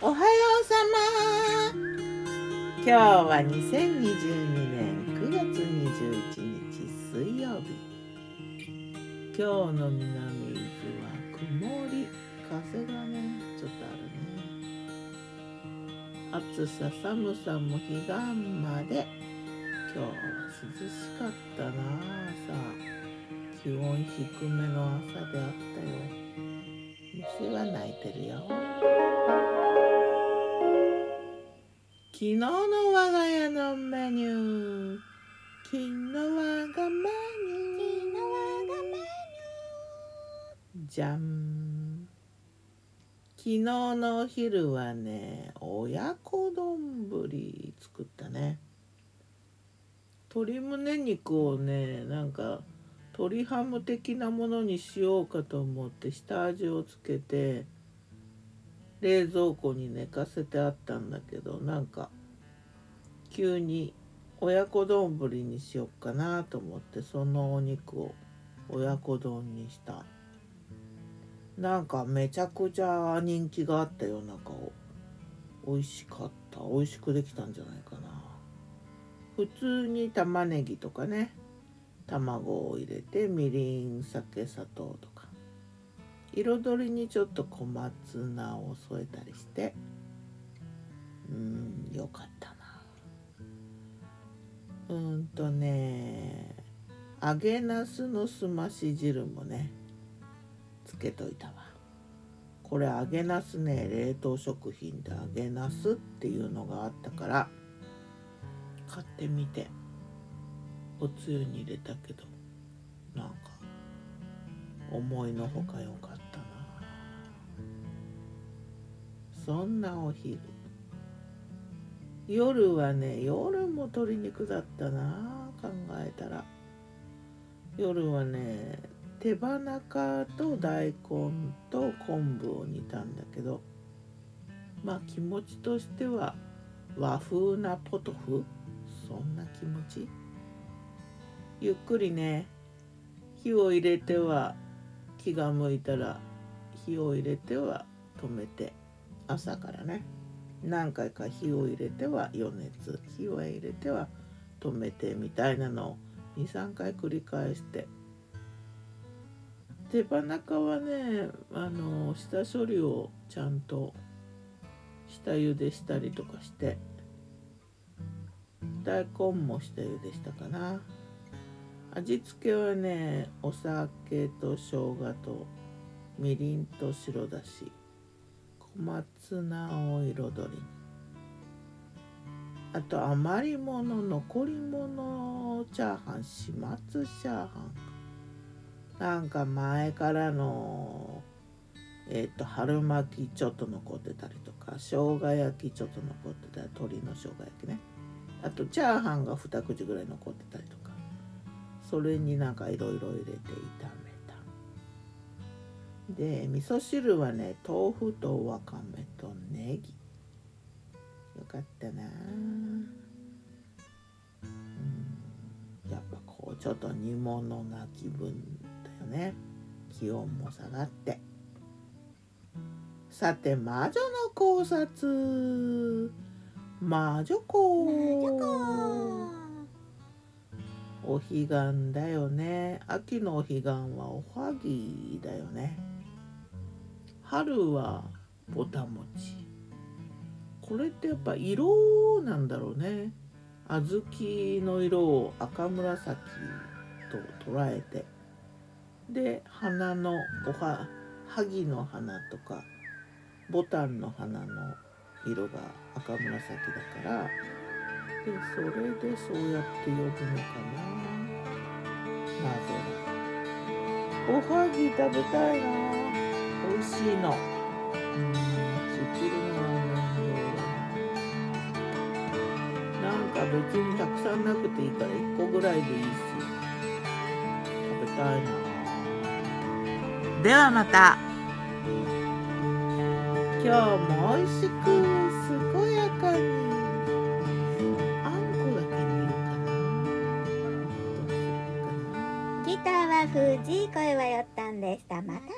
おはようさま。今日は2022年9月21日水曜日今日の南伊豆は曇り風がね。ちょっとあるね暑さ寒さも彼岸まで。今日は涼しかったなあさ。気温低めの朝であったよ。虫は鳴いてるよ。昨日の我が家のメニュー。昨日我がメニューじゃん。昨日のお昼はね親子丼作ったね。鶏胸肉をねなんか鶏ハム的なものにしようかと思って下味をつけて冷蔵庫に寝かせてあったんだけどなんか急に親子丼にしよっかなと思ってそのお肉を親子丼にした。なんかめちゃくちゃ人気があったよなんか美味しかった。美味しくできたんじゃないかな。普通に玉ねぎとかね。卵を入れてみりん酒砂糖とか。彩りにちょっと小松菜を添えたりして。揚げなすのすまし汁もねつけといたわ。これ揚げなすね冷凍食品で揚げなすっていうのがあったから買ってみて。おつゆに入れたけどなんか思いのほか良かったな。そんなお昼。夜はね夜も鶏肉だったな考えたら。夜はね手羽中と大根と昆布を煮たんだけどまあ気持ちとしては和風なポトフ？そんな気持ち？ゆっくりね火を入れては気が向いたら火を入れては止めて朝からね。何回か火を入れては余熱。火を入れては止めてみたいなのを23回繰り返して。手羽中はねあの下処理をちゃんと下茹でしたりとかして大根も下茹でしたかな。味付けはねお酒と生姜とみりんと白だし小松菜を彩りあと余り物残り物チャーハン始末チャーハン。なんか前からのえっ、ー、と春巻きちょっと残ってたりとか生姜焼きちょっと残ってたり鶏の生姜焼きね。あとチャーハンが2口ぐらい残ってたりとか。それになんかいろいろ入れて炒めた。で味噌汁はね豆腐とわかめとネギ。よかったなうちょっと煮物な気分だよね。気温も下がって。さて魔女の考察。魔女子お彼岸だよね。秋のお彼岸はおはぎだよね。春はぼたもち。これってやっぱ色なんだろうね小豆の色を赤紫と捉えてで花のおは萩の花とかボタンの花の色が赤紫だからでそれでそうやって呼ぶのかな。謎おはぎ食べたいな。美味しいの。うん作る別にたくさんなくていいから1個ぐらいでいいし食べたいな。ではまた今日も美味しく健やかに。ギターは藤井声はよったんでした。また。ね